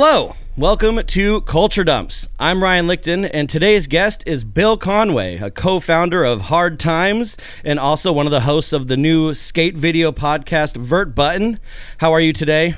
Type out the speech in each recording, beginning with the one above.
Hello, welcome to Culture Dumps. I'm Ryan Lichten, and today's guest is Bill Conway, a co founder of Hard Times and also one of the hosts of the new skate video podcast, Vert Button. How are you today?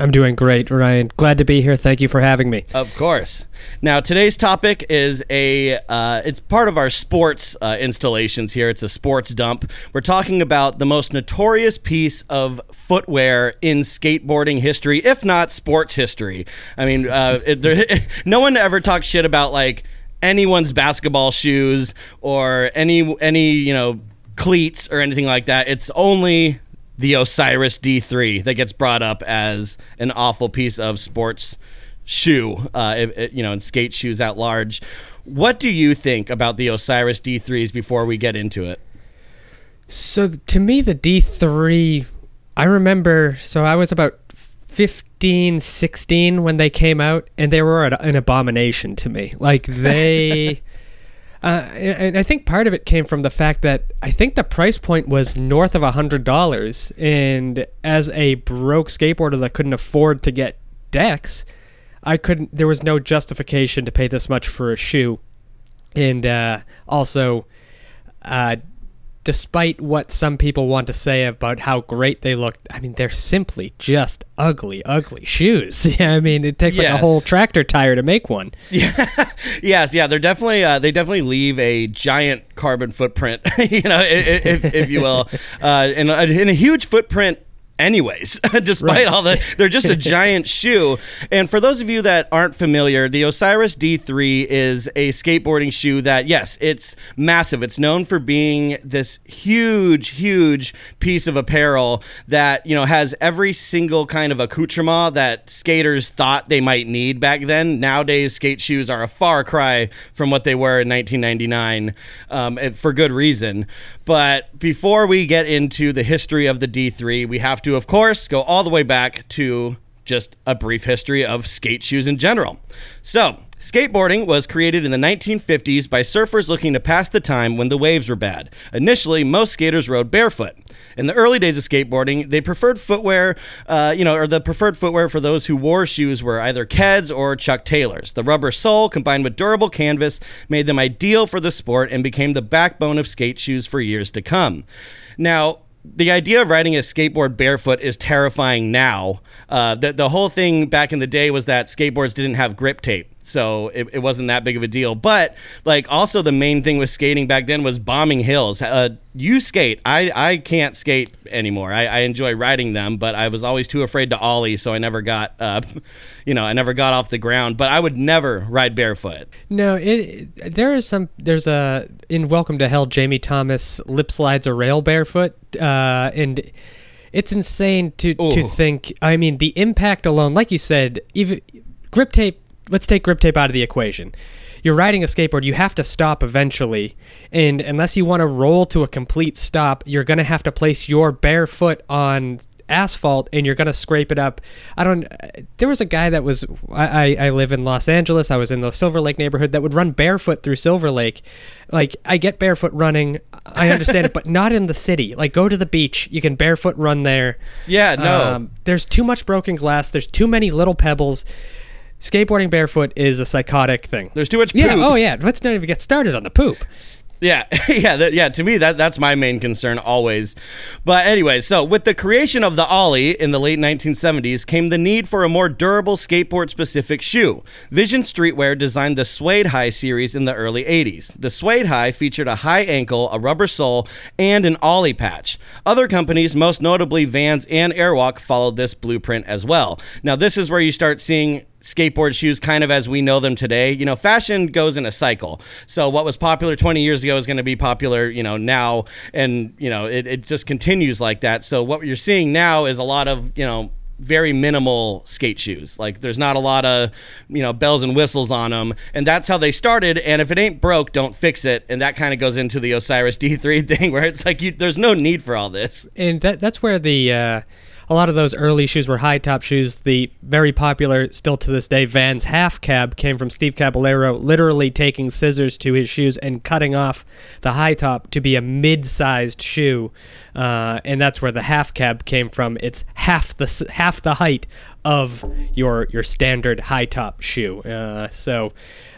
I'm doing great, Ryan. Glad to be here. Thank you for having me. Of course. Now, today's topic is a, uh, it's part of our sports uh, installations here. It's a sports dump. We're talking about the most notorious piece of footwear in skateboarding history, if not sports history. I mean, uh, it, there, no one ever talks shit about like anyone's basketball shoes or any, any, you know, cleats or anything like that. It's only the Osiris D3 that gets brought up as an awful piece of sports shoe, uh, it, it, you know, and skate shoes at large. What do you think about the Osiris D3s before we get into it? So to me, the D3, I remember, so I was about 15, 16 when they came out, and they were an abomination to me. Like they. Uh, and I think part of it came from the fact that I think the price point was north of a hundred dollars, and as a broke skateboarder that couldn't afford to get decks, I couldn't. There was no justification to pay this much for a shoe, and uh, also, uh, despite what some people want to say about how great they look, I mean, they're simply just ugly, ugly shoes. I mean, it takes yes. like a whole tractor tire to make one. Yeah. yes, yeah, they're definitely uh, they definitely leave a giant carbon footprint, you know, if, if, you will, uh, and, and a huge footprint anyways despite right. all the they're just a giant shoe. And for those of you that aren't familiar the osiris d3 is a skateboarding shoe that yes it's massive. It's known for being this huge huge piece of apparel that you know has every single kind of accoutrement that skaters thought they might need back then. Nowadays skate shoes are a far cry from what they were in 1999 um, for good reason but before we get into the history of the d3 we have to of course, go all the way back to just a brief history of skate shoes in general. So, skateboarding was created in the 1950s by surfers looking to pass the time when the waves were bad. Initially, most skaters rode barefoot. In the early days of skateboarding, they preferred footwear, uh, you know, or the preferred footwear for those who wore shoes were either Keds or Chuck Taylors. The rubber sole combined with durable canvas made them ideal for the sport and became the backbone of skate shoes for years to come. Now, the idea of riding a skateboard barefoot is terrifying now. Uh, the, the whole thing back in the day was that skateboards didn't have grip tape so it, it wasn't that big of a deal. But like also the main thing with skating back then was bombing hills. Uh, you skate, I I can't skate anymore. I, I enjoy riding them, but I was always too afraid to ollie, so I never got uh, you know I never got off the ground. But I would never ride barefoot. No, it there is some there's a in Welcome to Hell. Jamie Thomas lip slides a rail barefoot, uh, and it's insane to Ooh. to think. I mean, the impact alone, like you said, even grip tape let's take grip tape out of the equation. You're riding a skateboard, you have to stop eventually. And unless you want to roll to a complete stop, you're going to have to place your bare foot on asphalt and you're going to scrape it up. I don't. There was a guy that was. I, I live in Los Angeles. I was in the Silver Lake neighborhood that would run barefoot through Silver Lake. Like, I get barefoot running. I understand it, but not in the city. Like, go to the beach. You can barefoot run there. Yeah, no. Um, there's too much broken glass. There's too many little pebbles skateboarding barefoot is a psychotic thing. There's too much poop. Yeah. Oh yeah. Let's not even get started on the poop. Yeah, yeah, that, yeah. To me, that that's my main concern always. But anyway, so with the creation of the Ollie in the late 1970s came the need for a more durable skateboard-specific shoe. Vision Streetwear designed the Suede High series in the early 80s. The Suede High featured a high ankle, a rubber sole, and an Ollie patch. Other companies, most notably Vans and Airwalk, followed this blueprint as well. Now, this is where you start seeing skateboard shoes kind of as we know them today. You know, fashion goes in a cycle. So what was popular 20 years ago is going to be popular, you know, now. And, you know, it, it just continues like that. So what you're seeing now is a lot of, you know, very minimal skate shoes. Like there's not a lot of, you know, bells and whistles on them. And that's how they started. And if it ain't broke, don't fix it. And that kind of goes into the Osiris D3 thing where it's like you, there's no need for all this. And that that's where the uh a lot of those early shoes were high top shoes. The very popular, still to this day, Vans half cab came from Steve Caballero, literally taking scissors to his shoes and cutting off the high top to be a mid sized shoe. Uh, and that's where the half cab came from. It's half the half the height of your your standard high top shoe. Uh, so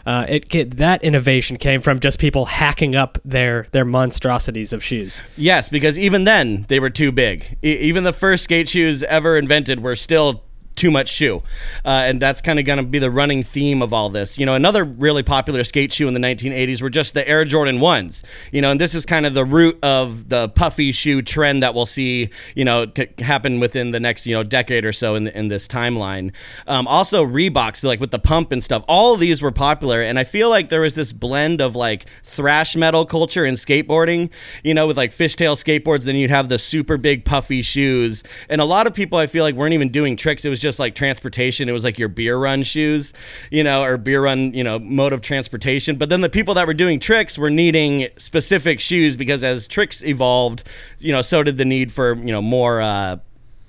uh, it that innovation came from just people hacking up their their monstrosities of shoes. Yes, because even then they were too big. E- even the first skate shoes ever invented were still too much shoe. Uh, and that's kind of going to be the running theme of all this. You know, another really popular skate shoe in the 1980s were just the Air Jordan 1s. You know, and this is kind of the root of the puffy shoe trend that we'll see, you know, c- happen within the next, you know, decade or so in, in this timeline. Um, also, Reeboks, like with the pump and stuff, all of these were popular. And I feel like there was this blend of like thrash metal culture and skateboarding, you know, with like fishtail skateboards. Then you'd have the super big puffy shoes. And a lot of people I feel like weren't even doing tricks. It was just just like transportation. It was like your beer run shoes, you know, or beer run, you know, mode of transportation. But then the people that were doing tricks were needing specific shoes because as tricks evolved, you know, so did the need for, you know, more uh,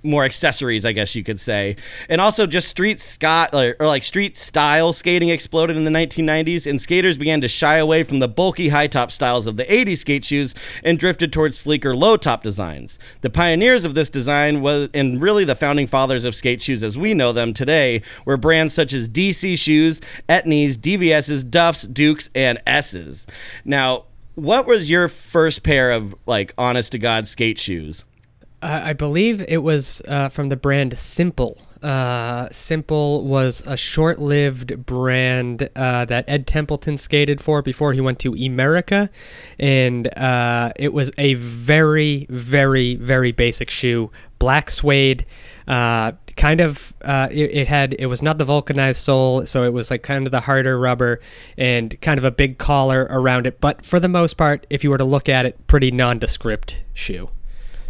more accessories, I guess you could say. And also just street scot or, or, like street style skating exploded in the 1990s and skaters began to shy away from the bulky high top styles of the 80s skate shoes and drifted towards sleeker low top designs. The pioneers of this design was and really the founding fathers of skate shoes as we know them today were brands such as DC shoes, Etnies, DVS's, Duffs, Dukes, and S's. Now, what was your first pair of like honest to god skate shoes? I believe it was uh, from the brand Simple. Uh, Simple was a short lived brand uh, that Ed Templeton skated for before he went to Emerica. And uh, it was a very, very, very basic shoe. Black suede. Uh, kind of, it, it, had, it was not the vulcanized sole, so it was like kind of the harder rubber and kind of a big collar around it. But for the most part, if you were to look at it, pretty nondescript shoe.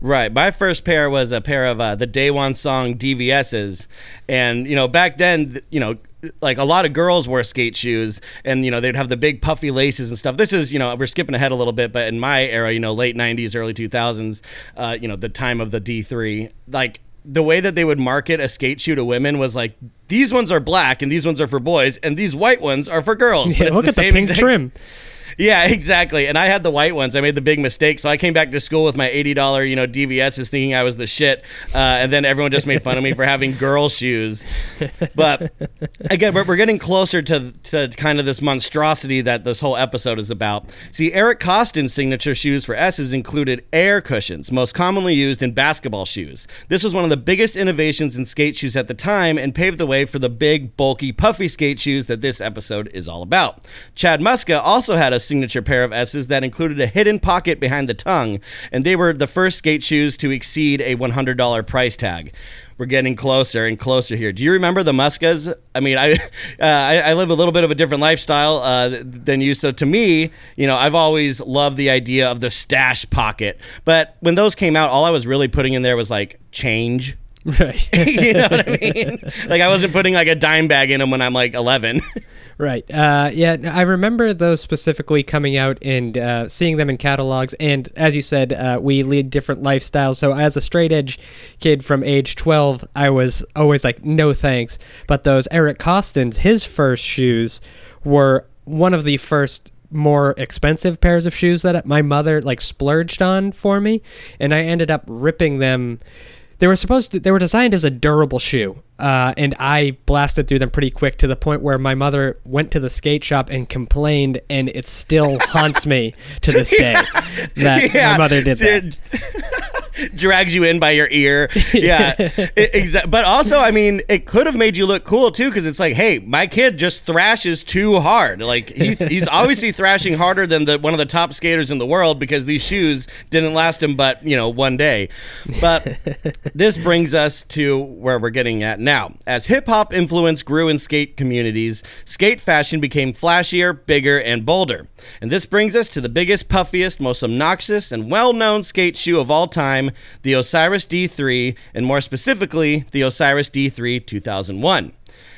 Right. My first pair was a pair of uh, the One Song DVSs. And, you know, back then, you know, like a lot of girls wore skate shoes and you know they'd have the big puffy laces and stuff this is you know we're skipping ahead a little bit but in my era you know late 90s early 2000s uh, you know the time of the d3 like the way that they would market a skate shoe to women was like these ones are black and these ones are for boys and these white ones are for girls yeah, look the at the pink exact- trim yeah, exactly. And I had the white ones. I made the big mistake. So I came back to school with my eighty dollar, you know, DVSs, thinking I was the shit. Uh, and then everyone just made fun of me for having girl shoes. But again, we're, we're getting closer to to kind of this monstrosity that this whole episode is about. See, Eric Koston's signature shoes for S's included air cushions, most commonly used in basketball shoes. This was one of the biggest innovations in skate shoes at the time and paved the way for the big, bulky, puffy skate shoes that this episode is all about. Chad Muska also had a signature pair of S's that included a hidden pocket behind the tongue, and they were the first skate shoes to exceed a $100 price tag. We're getting closer and closer here. Do you remember the Muskas? I mean, I, uh, I, I live a little bit of a different lifestyle uh, than you, so to me, you know, I've always loved the idea of the stash pocket. But when those came out, all I was really putting in there was like change. Right. you know what I mean? Like I wasn't putting like a dime bag in them when I'm like 11. Right. Uh, yeah, I remember those specifically coming out and uh, seeing them in catalogs. And as you said, uh, we lead different lifestyles. So as a straight edge kid from age 12, I was always like, no thanks. But those Eric Koston's, his first shoes were one of the first more expensive pairs of shoes that my mother like splurged on for me. And I ended up ripping them they were supposed to they were designed as a durable shoe uh, and i blasted through them pretty quick to the point where my mother went to the skate shop and complained and it still haunts me to this day yeah. that yeah. my mother did that drags you in by your ear. Yeah, exactly. But also, I mean, it could have made you look cool too, because it's like, hey, my kid just thrashes too hard. Like he, he's obviously thrashing harder than the one of the top skaters in the world because these shoes didn't last him but you know one day. But this brings us to where we're getting at now. Now, as hip hop influence grew in skate communities, skate fashion became flashier, bigger, and bolder. And this brings us to the biggest, puffiest, most obnoxious, and well known skate shoe of all time, the Osiris D3, and more specifically, the Osiris D3 2001.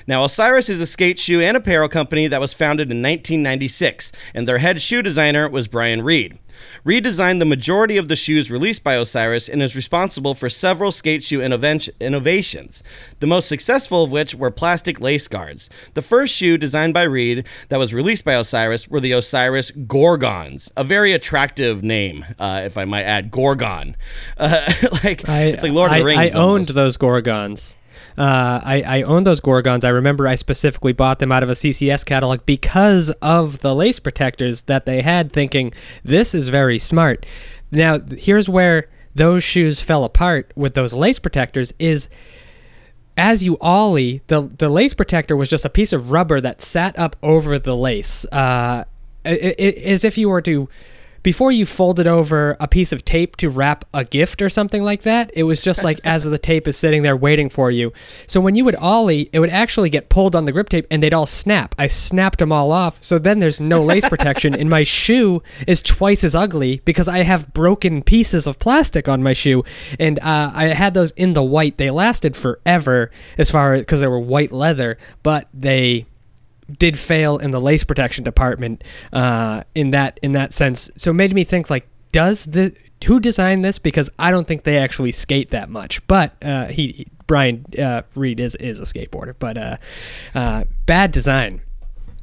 Now, Osiris is a skate shoe and apparel company that was founded in 1996, and their head shoe designer was Brian Reed. Reed designed the majority of the shoes released by Osiris and is responsible for several skate shoe innovations, the most successful of which were plastic lace guards. The first shoe designed by Reed that was released by Osiris were the Osiris Gorgons, a very attractive name, uh, if I might add, Gorgon. Uh, like, I, it's like Lord I, of the Rings. I owned almost. those Gorgons. Uh, I, I owned those Gorgons. I remember I specifically bought them out of a CCS catalog because of the lace protectors that they had, thinking, this is very smart. Now, here's where those shoes fell apart with those lace protectors is as you ollie, the the lace protector was just a piece of rubber that sat up over the lace, uh, as if you were to. Before you folded over a piece of tape to wrap a gift or something like that, it was just like as the tape is sitting there waiting for you. So when you would ollie, it would actually get pulled on the grip tape and they'd all snap. I snapped them all off. So then there's no lace protection, and my shoe is twice as ugly because I have broken pieces of plastic on my shoe. And uh, I had those in the white. They lasted forever as far as because they were white leather, but they did fail in the lace protection department uh, in that in that sense. So it made me think like, does the who designed this? Because I don't think they actually skate that much. But uh, he, Brian uh, Reed is is a skateboarder, but uh, uh, bad design.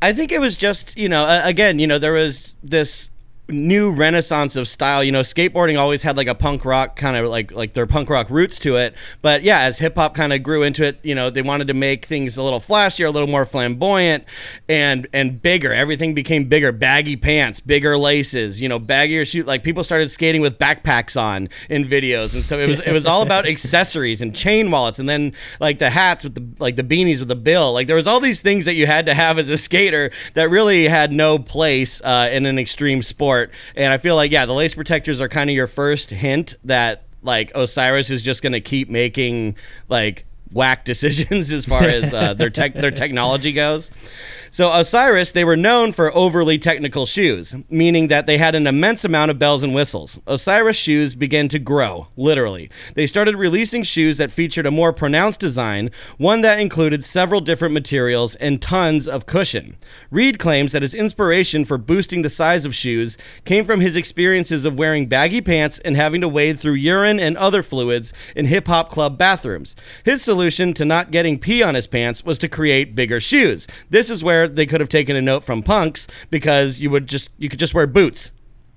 I think it was just, you know, again, you know, there was this new renaissance of style. You know, skateboarding always had like a punk rock kind of like like their punk rock roots to it. But yeah, as hip hop kind of grew into it, you know, they wanted to make things a little flashier, a little more flamboyant and and bigger. Everything became bigger, baggy pants, bigger laces, you know, baggier shoe like people started skating with backpacks on in videos and stuff. It was it was all about accessories and chain wallets and then like the hats with the like the beanies with the bill. Like there was all these things that you had to have as a skater that really had no place uh, in an extreme sport. And I feel like yeah, the lace protectors are kind of your first hint that like Osiris is just to keep making like whack decisions as far as uh, their tech their technology goes. So Osiris, they were known for overly technical shoes, meaning that they had an immense amount of bells and whistles. Osiris shoes began to grow, literally. They started releasing shoes that featured a more pronounced design, one that included several different materials and tons of cushion. Reed claims that his inspiration for boosting the size of shoes came from his experiences of wearing baggy pants and having to wade through urine and other fluids in hip hop club bathrooms. His solution to not getting pee on his pants was to create bigger shoes. This is where they could have taken a note from punks because you would just you could just wear boots.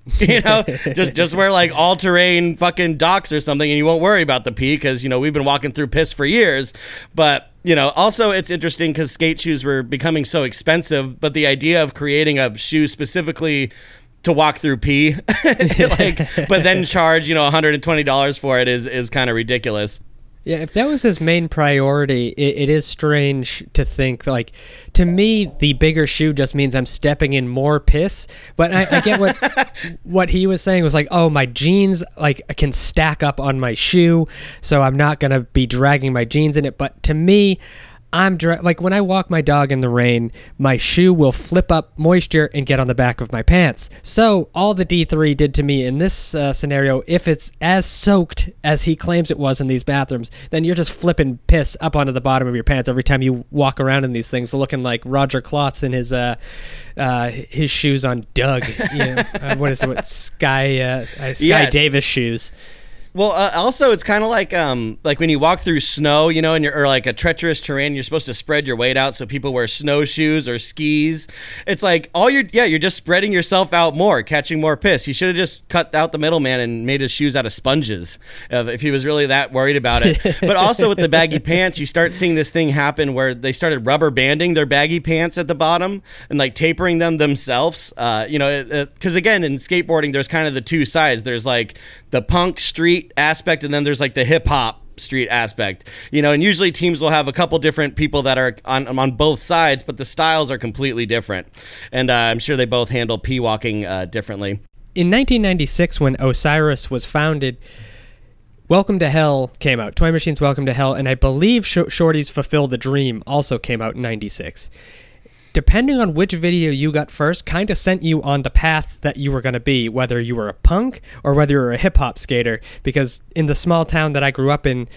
you know, just just wear like all terrain fucking docks or something, and you won't worry about the pee because you know we've been walking through piss for years. But you know, also it's interesting because skate shoes were becoming so expensive, but the idea of creating a shoe specifically to walk through pee, like, but then charge you know 120 dollars for it is is kind of ridiculous. Yeah, if that was his main priority, it, it is strange to think like. To me, the bigger shoe just means I'm stepping in more piss. But I, I get what what he was saying was like, oh, my jeans like can stack up on my shoe, so I'm not gonna be dragging my jeans in it. But to me. I'm like when I walk my dog in the rain, my shoe will flip up moisture and get on the back of my pants. So all the D3 did to me in this uh, scenario, if it's as soaked as he claims it was in these bathrooms, then you're just flipping piss up onto the bottom of your pants every time you walk around in these things, looking like Roger Klotz in his uh, uh, his shoes on Doug. You know, uh, what is it? What Sky uh, uh, Sky Yes. Davis shoes? Well, uh, also it's kind of like um like when you walk through snow, you know, and you're or like a treacherous terrain, you're supposed to spread your weight out so people wear snowshoes or skis. It's like all you're yeah, you're just spreading yourself out more, catching more piss. You should have just cut out the middleman and made his shoes out of sponges uh, if he was really that worried about it. but also with the baggy pants, you start seeing this thing happen where they started rubber banding their baggy pants at the bottom and like tapering them themselves. Uh, you know, because again in skateboarding, there's kind of the two sides. There's like the punk street aspect, and then there's like the hip hop street aspect. You know, and usually teams will have a couple different people that are on on both sides, but the styles are completely different. And uh, I'm sure they both handle pee walking uh, differently. in 1996 when osiris was founded welcome to hell came out toy machines welcome to hell and i believe Sh- shorty's fulfill the dream also came out in 96 depending on which video you got first kind of sent you on the path that you were going to be whether you were a punk or whether you were a hip-hop skater. Because in the small town that i grew up in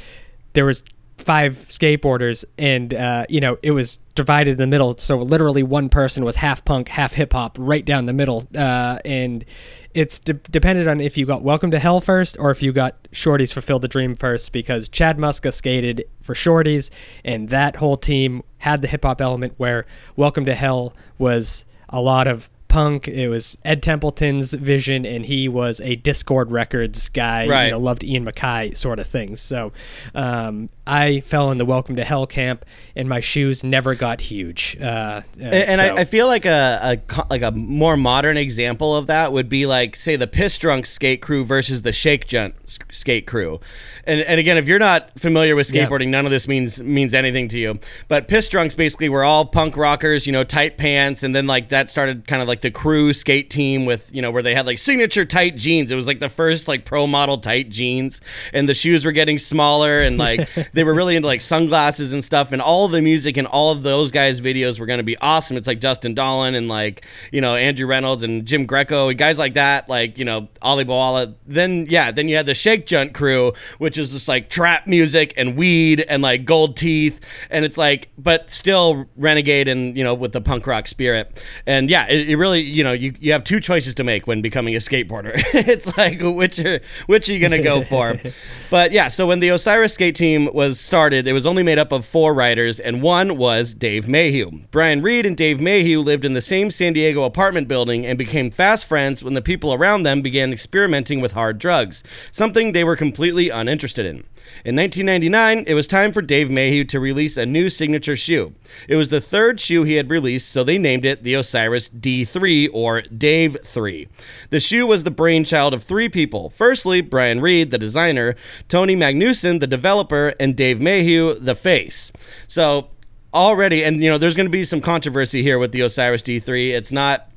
there was five skateboarders, and uh, you know it was divided in the middle. So literally, one person was half punk, half hip hop, right down the middle, uh, and it's de- depended on if you got Welcome to Hell first or if you got Shorties Fulfill the Dream first because Chad Muska skated for Shorties, and that whole team had the hip hop element where Welcome to Hell was a lot of punk. It was Ed Templeton's vision, and he was a Dischord Records guy. Right. You know, loved Ian MacKaye sort of thing. So um, I fell in the Welcome to Hell camp, and my shoes never got huge. Uh, uh, And, and so- I, I feel like a, a like a more modern example of that would be like say the Piss Drunk skate crew versus the Shake Junt skate crew. And and again, if you're not familiar with Yeah. skateboarding, none of this means means anything to you. But Piss Drunks basically were all punk rockers, you know, tight pants, and then like that started kind of like the crew skate team with you know where they had like signature tight jeans. It was like the first like pro model tight jeans, and the shoes were getting smaller, and like they were really into like sunglasses and stuff. And all the music and all of those guys' videos were going to be awesome. It's like Dustin Dollin and like you know Andrew Reynolds and Jim Greco and guys like that, like you know Ali Boulala. Then yeah, then you had the Shake Junt crew, which is just like trap music and weed and like gold teeth, and it's like but still renegade and you know with the punk rock spirit. And yeah, it, it really you know you, you have two choices to make when becoming a skateboarder. it's like which are, which are you gonna go for? but yeah, so when the Osiris skate team was started, it was only made up of four riders, and one was Dave Mayhew. Brian Reed and Dave Mayhew lived in the same San Diego apartment building and became fast friends when the people around them began experimenting with hard drugs, something they were completely uninterested in. In 1999, it was time for Dave Mayhew to release a new signature shoe. It was the third shoe he had released, so they named it the Osiris D3 or Dave 3. The shoe was the brainchild of three people. Firstly, Brian Reed, the designer, Tony Magnuson, the developer, and Dave Mayhew, the face. So, already, and you know, there's going to be some controversy here with the Osiris D3. It's not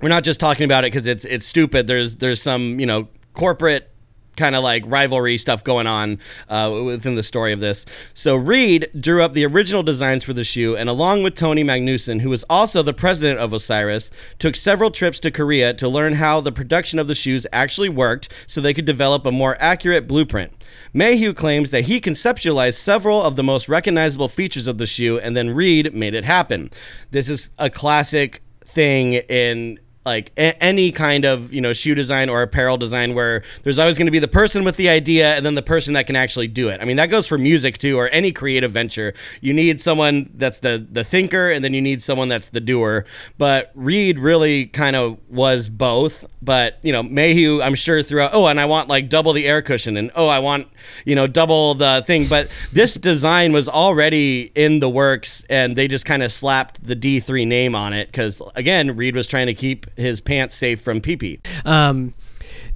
we're not just talking about it because it's it's stupid. There's there's some you know corporate kind of like rivalry stuff going on uh, within the story of this. So Reed drew up the original designs for the shoe, and along with Tony Magnuson, who was also the president of Osiris, took several trips to Korea to learn how the production of the shoes actually worked, so they could develop a more accurate blueprint. Mayhew claims that he conceptualized several of the most recognizable features of the shoe, and then Reed made it happen. This is a classic thing in like a- any kind of you know shoe design or apparel design where there's always going to be the person with the idea and then the person that can actually do it. I mean that goes for music too or any creative venture. You need someone that's the the thinker and then you need someone that's the doer. But reed really kind of was both but you know mayhew i'm sure throughout oh and i want like double the air cushion and oh i want you know double the thing. But this design was already in the works and they just kind of slapped the d3 name on it because again reed was trying to keep his pants safe from pee pee Um,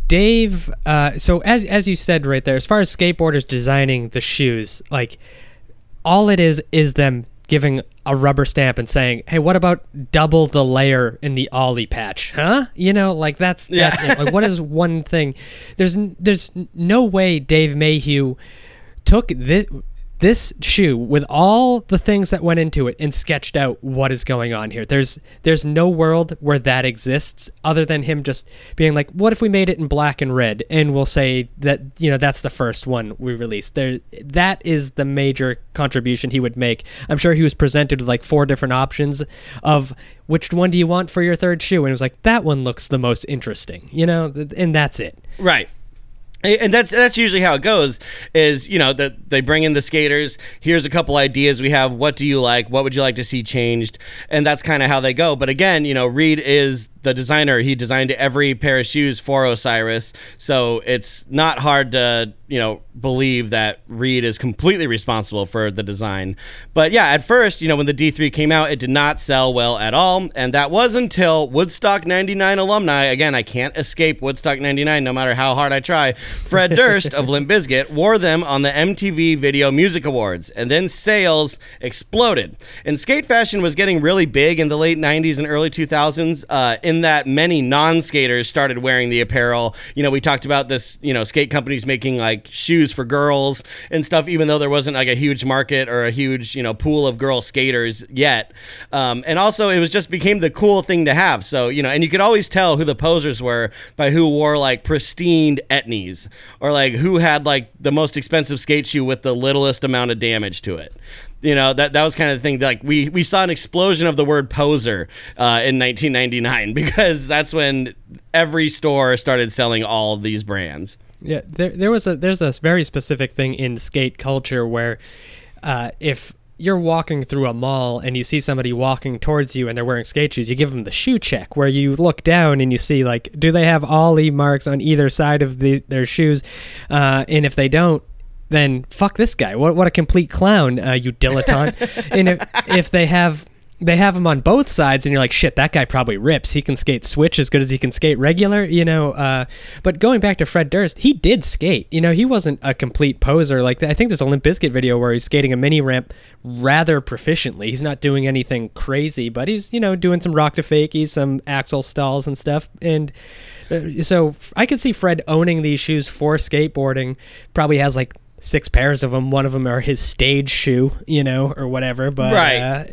Dave, uh, so as as you said right there, as far as skateboarders designing the shoes, like all it is is them giving a rubber stamp and saying, "Hey, what about double the layer in the ollie patch?" Huh? You know, like that's that's Yeah. it. Like what is one thing? There's there's no way Dave Mayhew took this this shoe with all the things that went into it and sketched out what is going on here. There's there's no world where that exists other than him just being like, what if we made it in black and red and we'll say that you know that's the first one we released. There that is the major contribution he would make. I'm sure he was presented with like four different options of which one do you want for your third shoe and it was like that one looks the most interesting, you know, and that's it. Right. And that's that's usually how it goes. Is you know that they bring in the skaters. Here's a couple ideas we have. What do you like? What would you like to see changed? And that's kind of how they go. But again, you know, Reed is the designer. He designed every pair of shoes for Osiris, so it's not hard to you know believe that Reed is completely responsible for the design. But yeah, at first, you know, when the D3 came out, it did not sell well at all, and that was until Woodstock '99 alumni. Again, I can't escape Woodstock '99, no matter how hard I try. Fred Durst of Limp Bizkit wore them on the MTV Video Music Awards, and then sales exploded. And skate fashion was getting really big in the late '90s and early 2000s. Uh, in that many non-skaters started wearing the apparel. You know, we talked about this, you know, skate companies making like shoes for girls and stuff, even though there wasn't like a huge market or a huge, you know, pool of girl skaters yet. Um, and also, it was just became the cool thing to have. So, you know, and you could always tell who the posers were by who wore like pristine etnies or like who had like the most expensive skate shoe with the littlest amount of damage to it you know that that was kind of the thing like we we saw an explosion of the word poser uh, in 1999 because that's when every store started selling all these brands Yeah, there there was a there's a very specific thing in skate culture where uh, if you're walking through a mall and you see somebody walking towards you and they're wearing skate shoes, you give them the shoe check where you look down and you see like do they have ollie marks on either side of the, their shoes, uh, and if they don't. Then fuck this guy. What what a complete clown, uh, you dilettante. and if, if they have they have him on both sides and you're like shit that guy probably rips. He can skate switch as good as he can skate regular you know uh, but going back to fred durst he did skate. You know he wasn't a complete poser. Like i think there's a limp bizkit video where he's skating a mini ramp rather proficiently. He's not doing anything crazy but he's you know doing some rock to fakies some axle stalls and stuff. And uh, so i could see fred owning these shoes for skateboarding. Probably has like six pairs of them one of them are his stage shoe you know or whatever but Right. uh,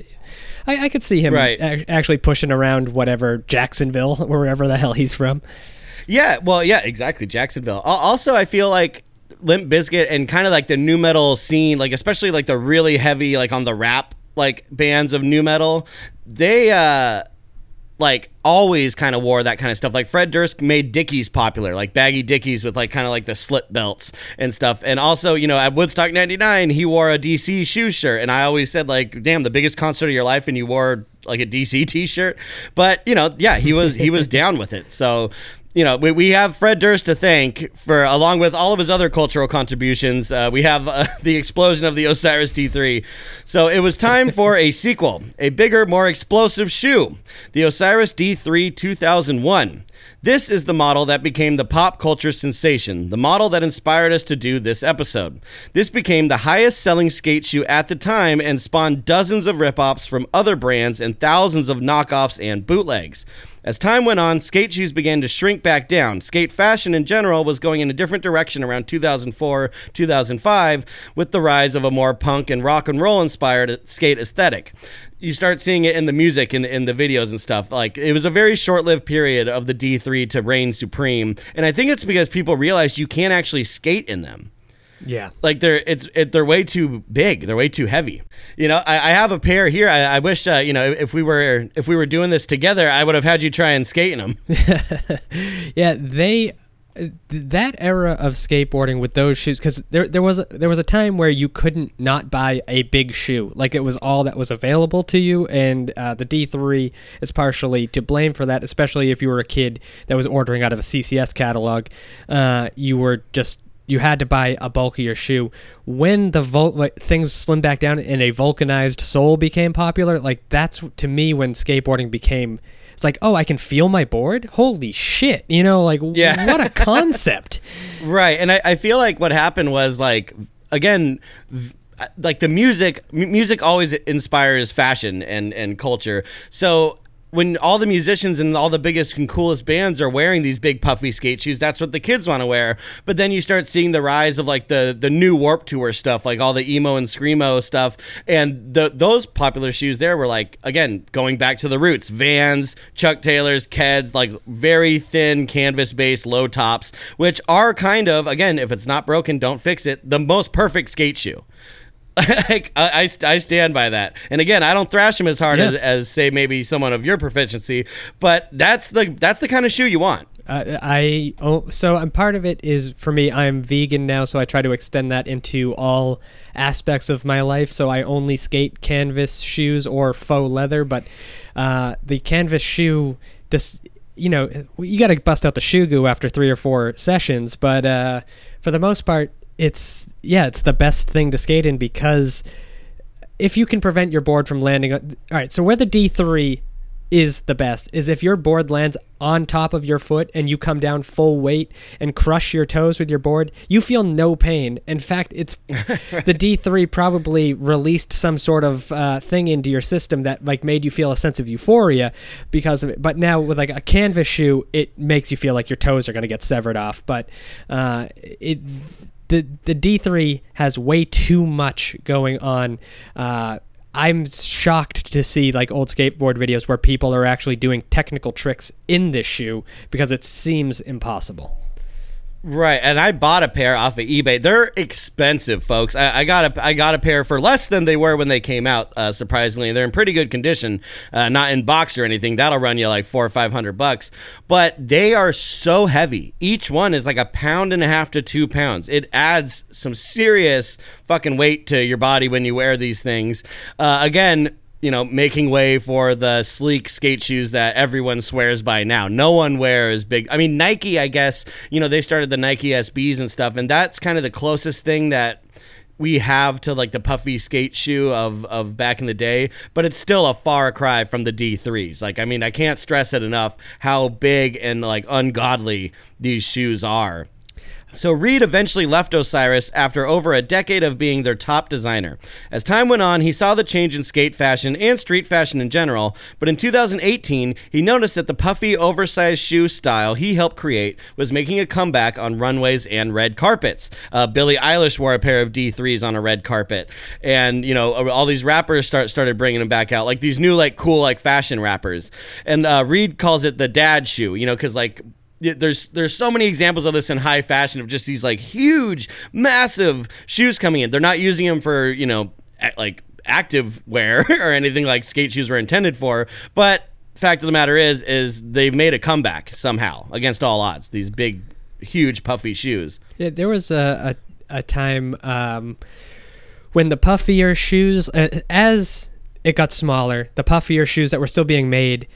I, I could see him Right. ac- actually pushing around whatever Jacksonville, wherever the hell he's from. Yeah, well, yeah, exactly. Jacksonville. Also, I feel like Limp Bizkit and kind of like the nu metal scene, like especially like the really heavy, like on the rap like bands of nu metal, they uh like always kind of wore that kind of stuff. Like Fred Durst made Dickies popular, like baggy Dickies with like kind of like the slit belts and stuff. And also, you know, at Woodstock 99, he wore a DC shoe shirt. And I always said like, damn, the biggest concert of your life and you wore like a DC t-shirt. But, you know, yeah, he was he was down with it. So, you know, we, we have Fred Durst to thank for, along with all of his other cultural contributions. Uh, we have uh, the explosion of the Osiris D3. So it was time for a sequel, a bigger, more explosive shoe, the Osiris D3 2001. This is the model that became the pop culture sensation, the model that inspired us to do this episode. This became the highest selling skate shoe at the time and spawned dozens of rip-offs from other brands and thousands of knockoffs and bootlegs. As time went on, skate shoes began to shrink back down. Skate fashion in general was going in a different direction around 2004, 2005, with the rise of a more punk and rock and roll inspired skate aesthetic. You start seeing it in the music and in, the videos and stuff. Like it was a very short-lived period of the D3 to reign supreme, and I think it's because people realized you can't actually skate in them. Yeah. like they're it's it, they're way too big. They're way too heavy. You know i, I have a pair here. I, I wish uh, you know if we were if we were doing this together i would have had you try and skate in them Yeah, they that era of skateboarding with those shoes because there there was a, there was a time where you couldn't not buy a big shoe. Like it was all that was available to you and uh, the D3 is partially to blame for that especially if you were a kid that was ordering out of a CCS catalog. Uh, you were just you had to buy a bulkier shoe. When the vul- like, things slimmed back down and a vulcanized sole became popular like that's to me when skateboarding became it's like oh i can feel my board? Holy shit you know like Yeah. what a concept. Right and I, I feel like what happened was like again v- like the music m- music always inspires fashion and and culture. So when all the musicians and all the biggest and coolest bands are wearing these big puffy skate shoes, that's what the kids want to wear. But then you start seeing the rise of like the the new Warp Tour stuff, like all the emo and screamo stuff, and the those popular shoes there were like again going back to the roots: Vans, Chuck Taylors, Keds, like very thin canvas based low tops, which are kind of again, if it's not broken, don't fix it. The most perfect skate shoe. Like I, I, I stand by that. And again, I don't thrash him as hard Yeah. as, as say maybe someone of your proficiency, but that's the that's the kind of shoe you want. uh, i oh, so i'm part of it is for me i'm vegan now so i try to extend that into all aspects of my life so i only skate canvas shoes or faux leather but uh, the canvas shoe just you know you got to bust out the shoe goo after three or four sessions but uh, for the most part it's yeah it's the best thing to skate in because if you can prevent your board from landing all right so where the d3 is the best is if your board lands on top of your foot and you come down full weight and crush your toes with your board you feel no pain. In fact it's the d3 probably released some sort of uh, thing into your system that like made you feel a sense of euphoria because of it. But now with like a canvas shoe it makes you feel like your toes are going to get severed off. But uh, it the the D3 has way too much going on. Uh, I'm shocked to see like old skateboard videos where people are actually doing technical tricks in this shoe because it seems impossible. Right, and I bought a pair off of eBay. They're expensive, folks. I, I got a I got a pair for less than they were when they came out. Uh, surprisingly, they're in pretty good condition, uh, not in box or anything. That'll run you like four or five hundred bucks. But they are so heavy. Each one is like a pound and a half to two pounds. It adds some serious fucking weight to your body when you wear these things. Uh, again, you know, making way for the sleek skate shoes that everyone swears by now. No one wears big. I mean, Nike, I guess, you know, they started the Nike SBs and stuff, and that's kind of the closest thing that we have to like the puffy skate shoe of of back in the day, but it's still a far cry from the D3s. Like I mean, I can't stress it enough how big and like ungodly these shoes are. So Reed eventually left Osiris after over a decade of being their top designer. As time went on, he saw the change in skate fashion and street fashion in general, but in 2018, he noticed that the puffy, oversized shoe style he helped create was making a comeback on runways and red carpets. Uh, Billie Eilish wore a pair of D3s on a red carpet, and you know all these rappers start started bringing them back out, like these new like cool like fashion rappers. And uh, Reed calls it the dad shoe, you know, because like there's there's so many examples of this in high fashion of just these like huge massive shoes coming in. They're not using them for you know like active wear or anything like skate shoes were intended for but fact of the matter is is they've made a comeback somehow against all odds these big huge puffy shoes. Yeah, there was a, a, a time um, when the puffier shoes uh, as it got smaller the puffier shoes that were still being made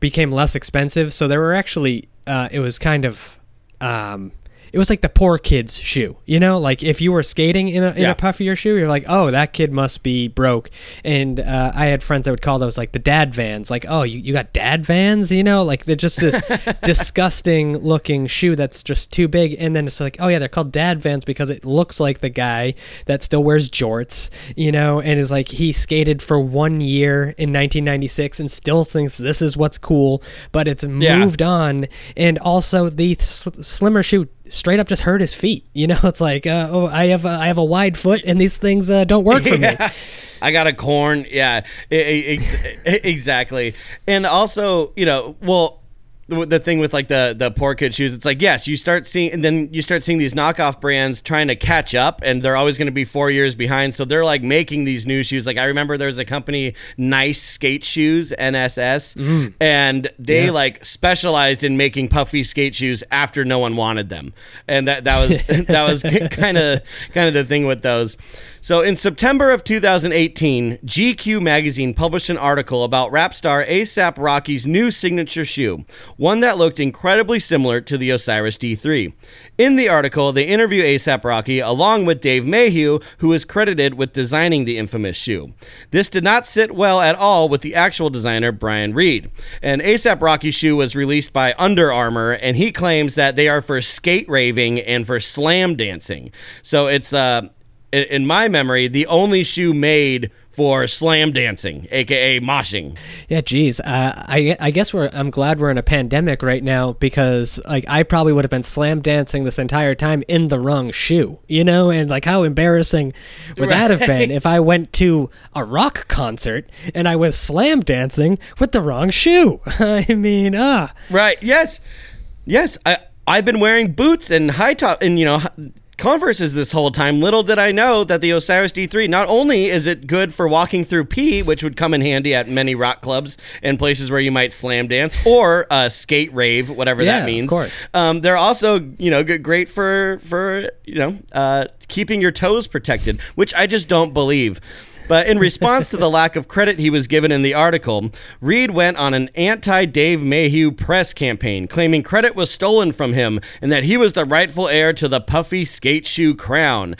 became less expensive. So there were actually uh, it was kind of um, it was like the poor kid's shoe. You know, like if you were skating in a, in Yeah. a puffier shoe, you're like, oh, that kid must be broke. And uh, I had friends that would call those like the dad vans. Like, oh, you, you got dad vans? You know, like they're just this disgusting looking shoe that's just too big. And then it's like, oh, yeah, they're called dad vans because it looks like the guy that still wears jorts, you know, and is like, he skated for one year in 1996 and still thinks this is what's cool, but it's Yeah. moved on. And also, the sl- slimmer shoe straight up just hurt his feet. You know, it's like, uh, oh, I have a, I have a wide foot, and these things uh, don't work for me. I got a corn. Yeah, e- e- ex- exactly. And also, you know, well, the, the thing with like the the poor kid shoes, it's like yes, you start seeing, and then you start seeing these knockoff brands trying to catch up, and they're always going to be four years behind. So they're like making these new shoes. Like I remember there was a company, Nice Skate Shoes (NSS), mm. and they Yeah. like specialized in making puffy skate shoes after no one wanted them, and that that was that was kind of kind of the thing with those. So in September of 2018, GQ magazine published an article about rap star ASAP Rocky's new signature shoe, one that looked incredibly similar to the Osiris D3. In the article, they interview ASAP Rocky along with Dave Mayhew, who is credited with designing the infamous shoe. This did not sit well at all with the actual designer Brian Reed. And ASAP Rocky's shoe was released by Under Armour, and he claims that they are for skate raving and for slam dancing. So it's uh in- in my memory, the only shoe made for slam dancing, aka moshing. Yeah, geez. Uh, I I guess we're. I'm glad we're in a pandemic right now because like I probably would have been slam dancing this entire time in the wrong shoe, you know, and like how embarrassing would that have been if I went to a rock concert and I was slam dancing with the wrong shoe? I mean, ah, Right? Yes, yes. I I've been wearing boots and high top and you know. Converses this whole time. Little did I know that the Osiris D3 not only is it good for walking through pee, which would come in handy at many rock clubs and places where you might slam dance or uh, skate rave, whatever Yeah, that of means. course. Um, they're also you know great for for you know uh, keeping your toes protected, which I just don't believe. But in response to the lack of credit he was given in the article, Reed went on an anti Dave Mayhew press campaign, claiming credit was stolen from him and that he was the rightful heir to the puffy skate shoe crown.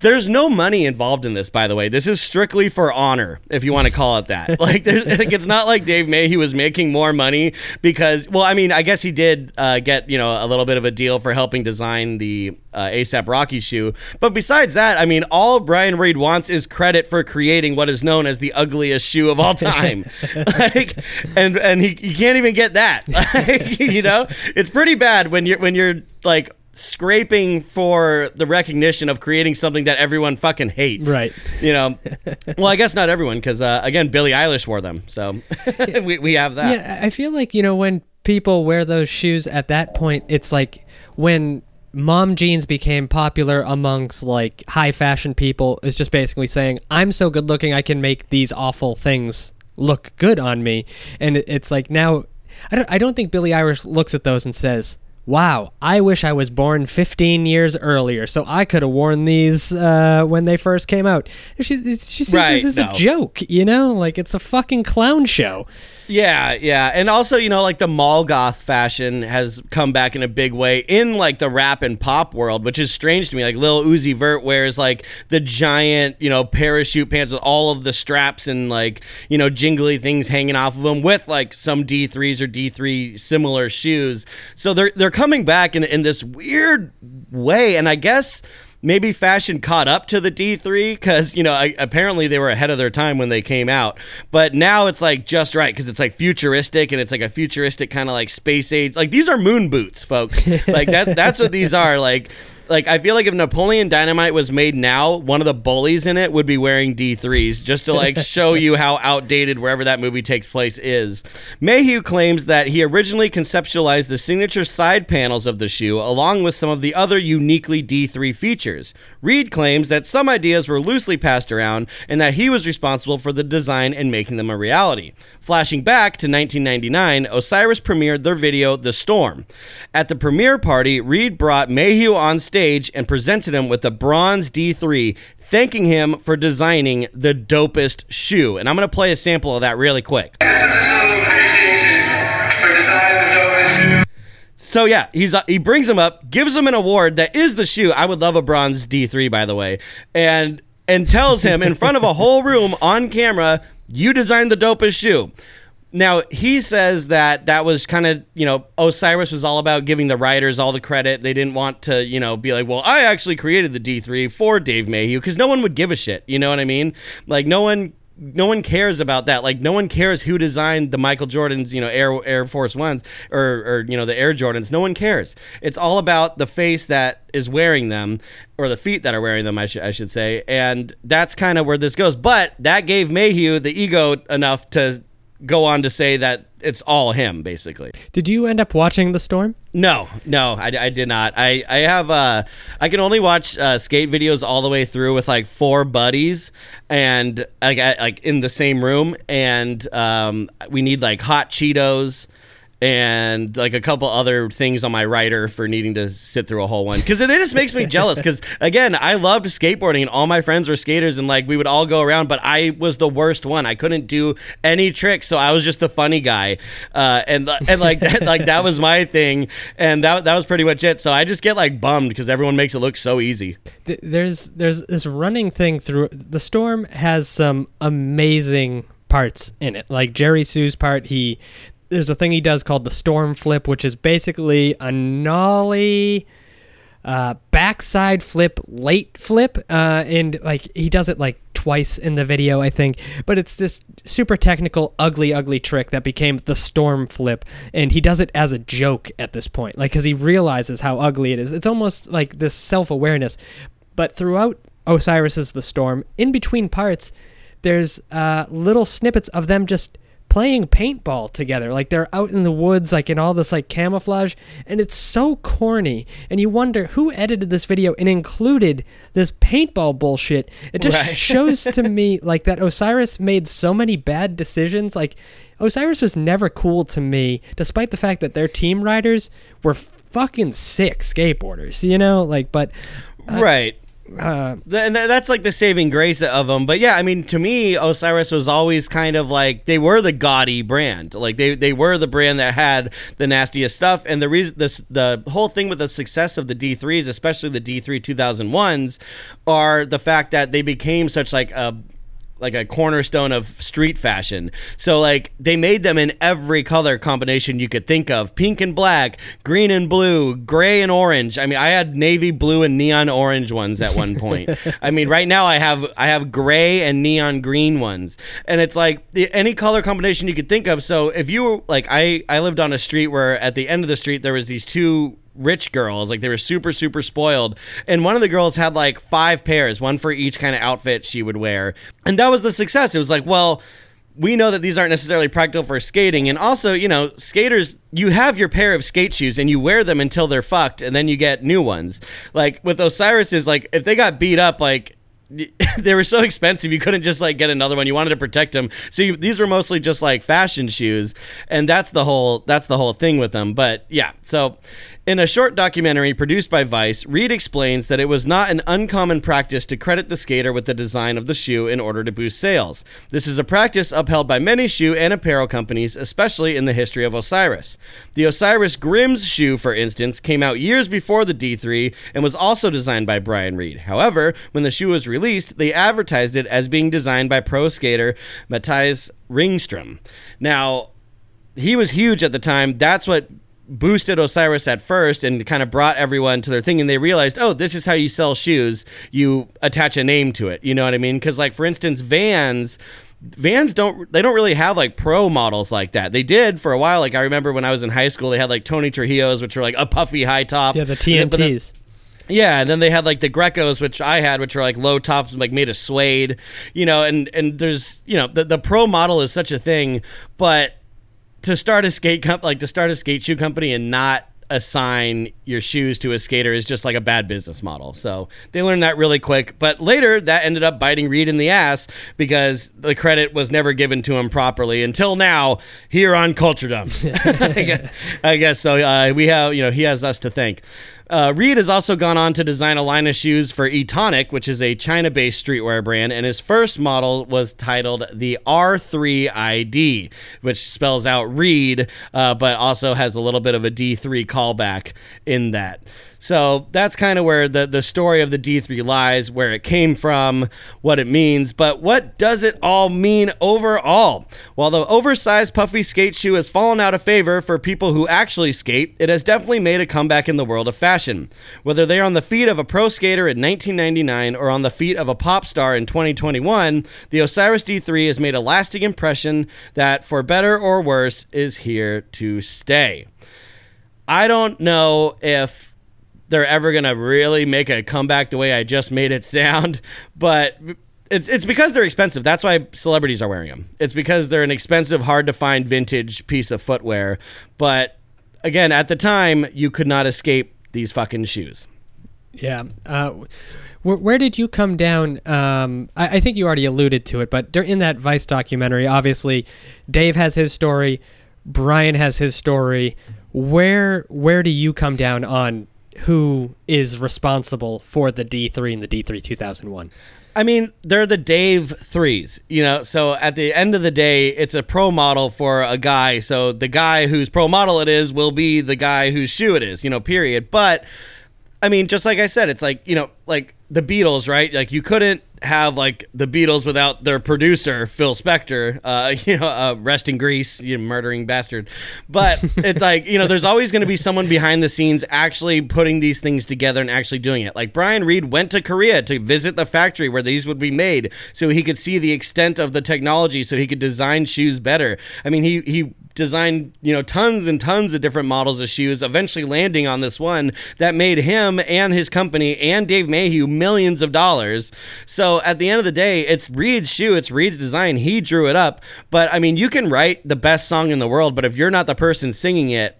There's no money involved in this, by the way. This is strictly for honor, if you want to call it that. like, like it's not like Dave Mayhew was making more money because, well, I mean, I guess he did uh, get you know a little bit of a deal for helping design the uh, ASAP Rocky shoe. But besides that, I mean, all Brian Reed wants is credit for creating what is known as the ugliest shoe of all time. like, and and he, he can't even get that. Like, you know, it's pretty bad when you're when you're like scraping for the recognition of creating something that everyone fucking hates. Right. You know, well, I guess not everyone, because uh, again, Billie Eilish wore them, so we we have that. Yeah, I feel like you know when people wear those shoes at that point, it's like when mom jeans became popular amongst like high fashion people is just basically saying i'm so good looking i can make these awful things look good on me and it's like now i don't, I don't think billie eilish looks at those and says wow i wish i was born 15 years earlier so i could have worn these uh, when they first came out. She, she sees Right, this as no. a joke you know? Like it's a fucking clown show Yeah, yeah. And also, you know, like the mall goth fashion has come back in a big way in like the rap and pop world, which is strange to me. Like Lil Uzi Vert wears like the giant, you know, parachute pants with all of the straps and like, you know, jingly things hanging off of them with like some D3s or D3 similar shoes. So they're they're coming back in in this weird way and I guess maybe fashion caught up to the D3 because you know I, apparently they were ahead of their time when they came out, but now it's like just right because it's like futuristic and it's like a futuristic kind of like space age. Like these are moon boots, folks. like that that's what these are. Like like I feel like if Napoleon Dynamite was made now, one of the bullies in it would be wearing D3s just to like show you how outdated wherever that movie takes place is. Mayhew claims that he originally conceptualized the signature side panels of the shoe along with some of the other uniquely D3 features. Reed claims that some ideas were loosely passed around and that he was responsible for the design and making them a reality. Flashing back to 1999, Osiris premiered their video The Storm. At the premiere party, Reed brought Mayhew on stage and presented him with a bronze D3, thanking him for designing the dopest shoe. And I'm going to play a sample of that really quick. So yeah, he's uh, he brings him up, gives him an award that is the shoe. I would love a bronze D3 by the way. And and tells him in front of a whole room on camera, you designed the dopest shoe. Now, he says that that was kind of, you know, Osiris was all about giving the writers all the credit. They didn't want to, you know, be like, well, I actually created the D3 for Dave Mayhew because no one would give a shit. You know what I mean? Like, no one no one cares about that. Like no one cares who designed the Michael Jordans, you know, Air Air Force Ones or or you know the Air Jordans. No one cares. It's all about the face that is wearing them or the feet that are wearing them. I should I should say, and that's kind of where this goes. But that gave Mayhew the ego enough to go on to say that it's all him basically. Did you end up watching The Storm? No, no, I, I did not. I, I have uh I can only watch uh, skate videos all the way through with like four buddies and like I, like in the same room and um we need like hot Cheetos and like a couple other things on my writer for needing to sit through a whole one. Because it just makes me jealous because again i loved skateboarding and all my friends were skaters and like we would all go around but i was the worst one. I couldn't do any tricks so i was just the funny guy. Uh, and and like that, like that was my thing and that, that was pretty much it. So i just get like bummed because everyone makes it look so easy. There's there's this running thing through The Storm has some amazing parts in it. Like Jerry Hsu's part, he there's a thing he does called the Storm Flip, which is basically a nollie uh, backside flip, late flip, uh, and like he does it like twice in the video, I think. But it's this super technical, ugly, ugly trick that became the storm flip, and he does it as a joke at this point, like because he realizes how ugly it is. It's almost like this self awareness. But throughout Osiris's The Storm, in between parts, there's uh, little snippets of them just playing paintball together. Like they're out in the woods like in all this like camouflage and it's so corny. And you wonder who edited this video and included this paintball bullshit? It just Right. shows to me like that osiris made so many bad decisions. Like osiris was never cool to me despite the fact that their team riders were fucking sick skateboarders you know? Like but uh, right Uh, and that's like the saving grace of them. But yeah, I mean, to me, Osiris was always kind of like they were the gaudy brand. Like they, they were the brand that had the nastiest stuff. And the reason this the whole thing with the success of the D3s, especially the D3 2001s, are the fact that they became such like a like a cornerstone of street fashion. So like they made them in every color combination you could think of. Pink and black, green and blue, gray and orange. I mean, I had navy blue and neon orange ones at one point. I mean, right now I have I have gray and neon green ones. And it's like the, any color combination you could think of. So if you were like I I lived on a street where at the end of the street there was these two rich girls like they were super super spoiled. And one of the girls had like five pairs one for each kind of outfit she would wear. And that was the success. It was like well we know that these aren't necessarily practical for skating. And also you know skaters you have your pair of skate shoes and you wear them until they're fucked and then you get new ones. Like with osiris is like if they got beat up like they were so expensive you couldn't just like get another one you wanted to protect them so you, these were mostly just like fashion shoes and that's the whole that's the whole thing with them but yeah so in a short documentary produced by Vice, Reed explains that it was not an uncommon practice to credit the skater with the design of the shoe in order to boost sales. This is a practice upheld by many shoe and apparel companies, especially in the history of Osiris. The Osiris Grimm's shoe, for instance, came out years before the D3 and was also designed by Brian Reed. However, when the shoe was released, they advertised it as being designed by pro skater Mattias Ringstrom. Now, he was huge at the time. That's what boosted Osiris at first and kind of brought everyone to their thing and they realized, "Oh, this is how you sell shoes. You attach a name to it." You know what I mean? Cuz like for instance, Vans Vans don't they don't really have like pro models like that. They did for a while. Like I remember when I was in high school, they had like Tony Trujillo's, which were like a puffy high top. yeah, the And then- then- TNTs. Yeah, and then they had like the Grecos, which I had, which are like low tops, like made of suede, you know. And and there's you know the the pro model is such a thing, but to start a skate comp like to start a skate shoe company and not assign your shoes to a skater is just like a bad business model. So they learned that really quick. But later that ended up biting Reed in the ass because the credit was never given to him properly until now here on Culture Dumps. I guess, I guess so. Uh, we have, you know, he has us to thank. Uh, Reed has also gone on to design a line of shoes for Etonic, which is a China based streetwear brand, and his first model was titled the R3ID, which spells out Reed, uh, but also has a little bit of a D3 callback in that. So that's kind of where the, the story of the D3 lies, where it came from, what it means. But what does it all mean overall? While the oversized puffy skate shoe has fallen out of favor for people who actually skate, it has definitely made a comeback in the world of fashion. Whether they're on the feet of a pro skater in 1999 or on the feet of a pop star in 2021, the Osiris D3 has made a lasting impression that, for better or worse, is here to stay. I don't know if they're ever going to really make a comeback the way I just made it sound, but it's, it's because they're expensive. That's why celebrities are wearing them. It's because they're an expensive, hard to find vintage piece of footwear. But again, at the time, you could not escape these fucking shoes. Yeah. Uh, where, where did you come down? Um, I, I think you already alluded to it, but in that Vice documentary, obviously, Dave has his story, Brian has his story. Where where do you come down on who is responsible for the D3 and the D3 2001? I mean, they're the Dave threes, you know. So at the end of the day, it's a pro model for a guy. So the guy whose pro model it is will be the guy whose shoe it is, you know. Period. But I mean, just like I said, it's like you know, like the Beatles, right? Like you couldn't have like the Beatles without their producer Phil Spector, uh, you know, uh, rest in grease, you murdering bastard. But it's like you know, there's always going to be someone behind the scenes actually putting these things together and actually doing it. Like Brian Reed went to Korea to visit the factory where these would be made, so he could see the extent of the technology, so he could design shoes better. I mean, he he designed you know tons and tons of different models of shoes eventually landing on this one that made him and his company and Dave Mayhew millions of dollars. So at the end of the day it's Reed's shoe it's Reed's design. He drew it up. But I mean you can write the best song in the world but if you're not the person singing it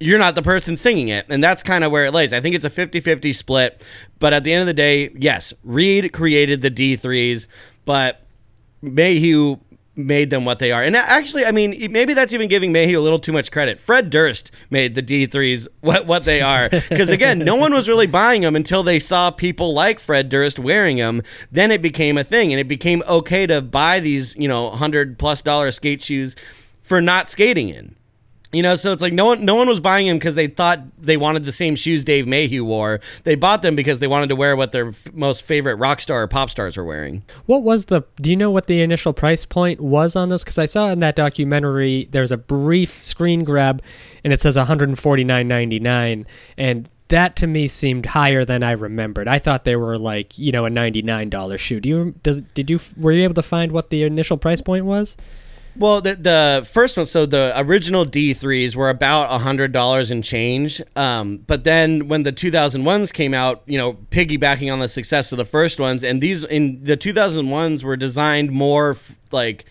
you're not the person singing it. And that's kind of where it lays. I think it's a 50-50 split. But at the end of the day yes reed created the d3s but mayhew made them what they are. And actually, I mean, maybe that's even giving Mayhew a little too much credit. Fred Durst made the D3s what what they are because again, no one was really buying them until they saw people like Fred Durst wearing them. Then it became a thing, and it became okay to buy these, you know, hundred plus dollar skate shoes for not skating in. You know, so it's like no one no one was buying them because they thought they wanted the same shoes Dave Mayhew wore. They bought them because they wanted to wear what their f- most favorite rock star or pop stars were wearing. What was the? Do you know what the initial price point was on those? Because I saw in that documentary there's a brief screen grab, and it says 149.99, and that to me seemed higher than I remembered. I thought they were like you know a $99 shoe. Do you does did you were you able to find what the initial price point was? Well, the the first one, so the original D3s were about hundred dollars and change. Um, but then when the 2001s came out, you know, piggybacking on the success of the first ones, and these in the 2001s were designed more f- like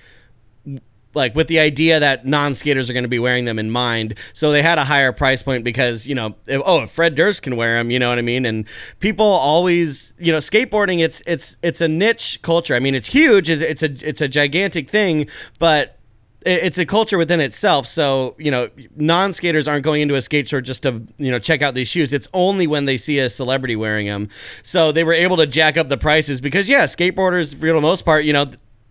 like with the idea that non-skaters are going to be wearing them in mind. So they had a higher price point because you know if, oh if fred durst can wear them you know what i mean? And people always you know skateboarding it's it's it's a niche culture. I mean it's huge it's, a it's a gigantic thing but it's a culture within itself. So you know non-skaters aren't going into a skate store just to you know check out these shoes. It's only when they see a celebrity wearing them so they were able to jack up the prices because yeah skateboarders for the most part you know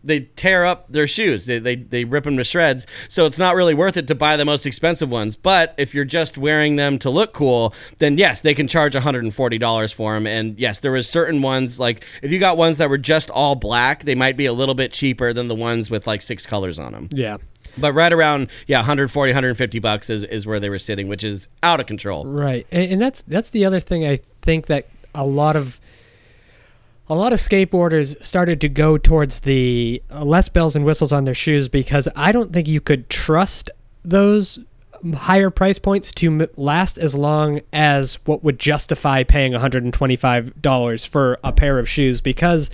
they tear up their shoes. They, they they rip them to shreds. So it's not really worth it to buy the most expensive ones. But if you're just wearing them to look cool, then yes, they can charge $140 for them. And yes, there was certain ones like if you got ones that were just all black, they might be a little bit cheaper than the ones with like six colors on them. Yeah. But right around yeah, 140, 150 bucks is, is where they were sitting, which is out of control. Right, and, and that's that's the other thing I think that a lot of a lot of skateboarders started to go towards the uh, less bells and whistles on their shoes because I don't think you could trust those higher price points to last as long as what would justify paying $125 for a pair of shoes because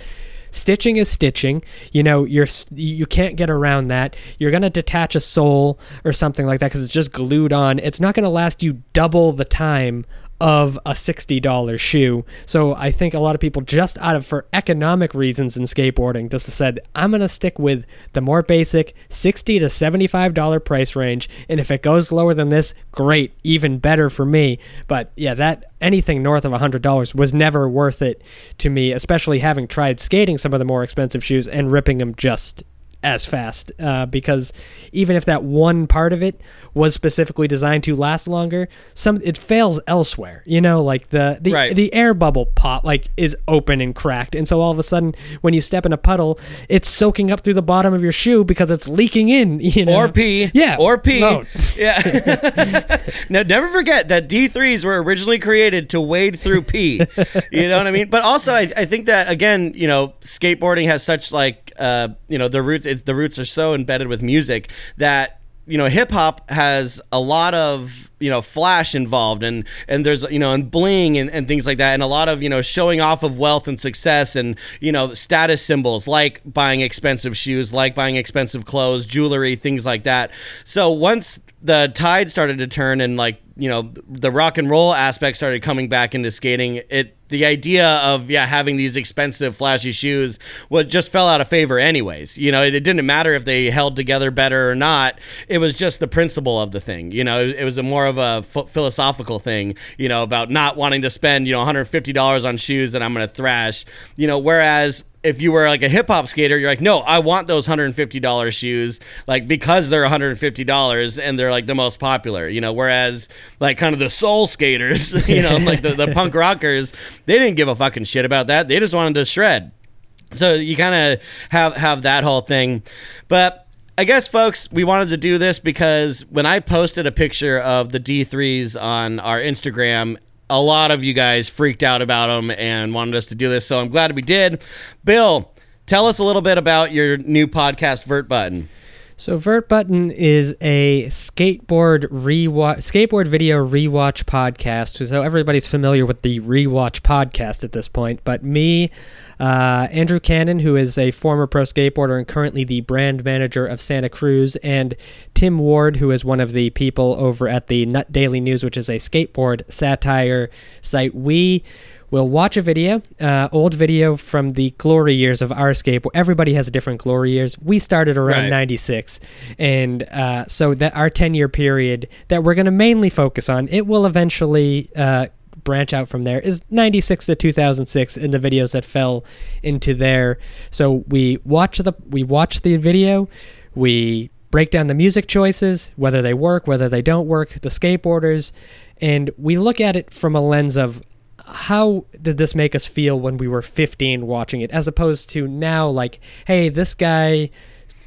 stitching is stitching. You know you're you can't get around that. You're going to detach a sole or something like that cuz it's just glued on. It's not going to last you double the time of a $60 shoe. So I think a lot of people just out of for economic reasons in skateboarding just said I'm going to stick with the more basic 60 to $75 price range and if it goes lower than this, great, even better for me. But yeah, that anything north of $100 was never worth it to me, especially having tried skating some of the more expensive shoes and ripping them just as fast uh, because even if that one part of it was specifically designed to last longer some it fails elsewhere you know like the the, Right. the air bubble pop like is open and cracked and so all of a sudden when you step in a puddle it's soaking up through the bottom of your shoe because it's leaking in you know Or pee. yeah Or pee. No. Yeah. now, never forget that D3s were originally created to wade through pee. you know what I mean? But also, I, I think that, again, you know, skateboarding has such, like, uh, you know, the roots, it's, the roots are so embedded with music that, you know, hip hop has a lot of, you know, flash involved and, and there's, you know, and bling and, and things like that. And a lot of, you know, showing off of wealth and success and, you know, status symbols like buying expensive shoes, like buying expensive clothes, jewelry, things like that. So once the tide started to turn and like you know the rock and roll aspect started coming back into skating. It the idea of yeah having these expensive flashy shoes well just fell out of favor anyways. You know it, it didn't matter if they held together better or not. It was just the principle of the thing. You know it, it was a more of a philosophical thing you know about not wanting to spend you know 150 dollars on shoes that i'm going to thrash. You know whereas if you were like a hip hop skater, you're like, no, I want those hundred fifty dollars shoes, like because they're hundred fifty dollars and they're like the most popular, you know. Whereas like kind of the soul skaters, you know, like the, the punk rockers, they didn't give a fucking shit about that. They just wanted to shred. So you kind of have have that whole thing, but I guess, folks, we wanted to do this because when I posted a picture of the D3s on our Instagram, a lot of you guys freaked out about them and wanted us to do this. So I'm glad we did. Bill, tell us a little bit about your new podcast, Vert Button. So Vert Button is a skateboard rewatch, skateboard video rewatch podcast. So everybody's familiar with the rewatch podcast at this point. But me, uh, Andrew Cannon, who is a former pro skateboarder and currently the brand manager of Santa Cruz, and Tim Ward, who is one of the people over at the Nut Daily News, which is a skateboard satire site. We we'll watch a video, uh, old video from the glory years of our skate. Everybody has a different glory years. We started around Right. 96. And uh, so that our 10 year period that we're going to mainly focus on, it will eventually uh, branch out from there, is 96 to 2006 in the videos that fell into there. So we watch the we watch the video, we break down the music choices, whether they work, whether they don't work, the skateboarders, and we look at it from a lens of how did this make us feel when we were 15 watching it as opposed to now like hey this guy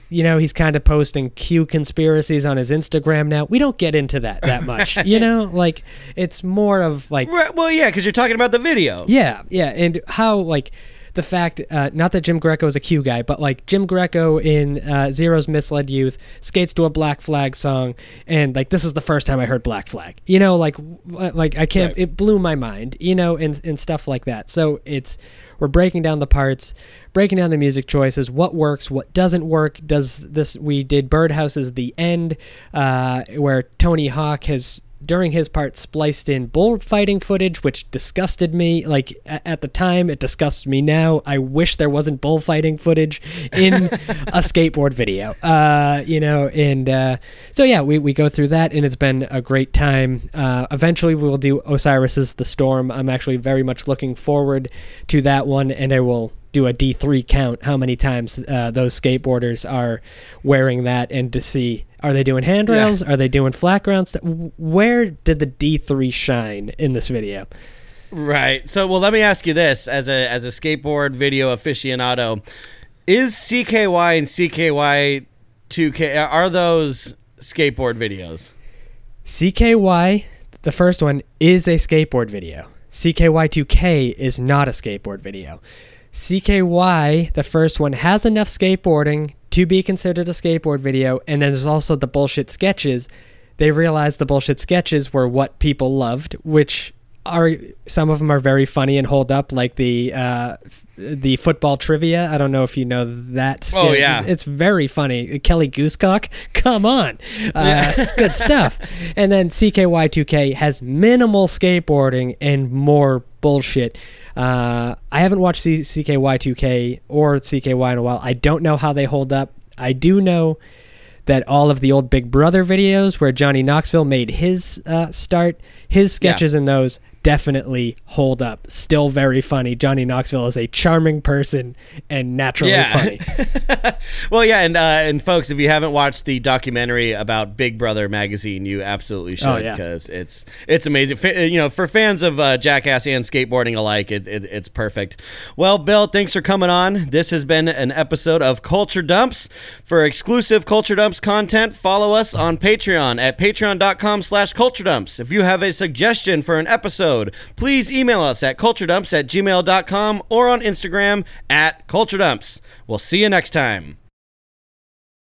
you know he's kind of posting q conspiracies on his instagram now we don't get into that that much you know like it's more of like Right, well, yeah, because you're talking about the video. yeah, yeah, and how like the fact, uh, not that Jim Greco is a Q guy, but like Jim Greco in uh, Zero's Misled Youth skates to a Black Flag song, and like this is the first time I heard Black Flag. You know, like like I can't. Right. It blew my mind. You know, and and stuff like that. So it's we're breaking down the parts, breaking down the music choices, what works, what doesn't work. Does this? We did Birdhouse's the end, uh, where Tony Hawk has during his part spliced in bullfighting footage which disgusted me. Like at the time it disgusts me now. I wish there wasn't bullfighting footage in a skateboard video. Uh you know and uh so yeah we, we go through that and it's been a great time. Uh eventually we'll do osiris's the storm. I'm actually very much looking forward to that one and i will do a D3 count how many times uh, those skateboarders are wearing that and to see are they doing handrails? Are they doing flat ground stuff where did the D3 shine in this video? Right. So, well, let me ask you this: as a as a skateboard video aficionado, is CKY and CKY 2K are those skateboard videos? CKY the first one is a skateboard video. CKY2K is not a skateboard video CKY the first one has enough skateboarding to be considered a skateboard video and then there's also the bullshit sketches. They realized the bullshit sketches were what people loved which are some of them are very funny and hold up like the uh the football trivia. I don't know if you know that Oh, yeah. it's very funny. Kelly goosecock come on. Uh, it's good stuff. And then cky2k has minimal skateboarding and more bullshit uh, i haven't watched C- cky2k or cky in a while. I don't know how they hold up. I do know that all of the old Big Brother videos where Johnny Knoxville made his uh, start, his sketches in those definitely hold up. Still very funny. Johnny Knoxville is a charming person and naturally funny. well, yeah, and uh, and folks, if you haven't watched the documentary about Big Brother magazine, you absolutely should Oh, yeah. because it's it's amazing. You know, for fans of uh, Jackass and skateboarding alike, it, it, it's perfect. Well, Bill, thanks for coming on. This has been an episode of Culture Dumps. For exclusive Culture Dumps content, follow us on Patreon at patreon.com/slash Culture Dumps. If you have a suggestion for an episode, please email us at culturedumps at gmail.com or on Instagram at culturedumps. We'll see you next time.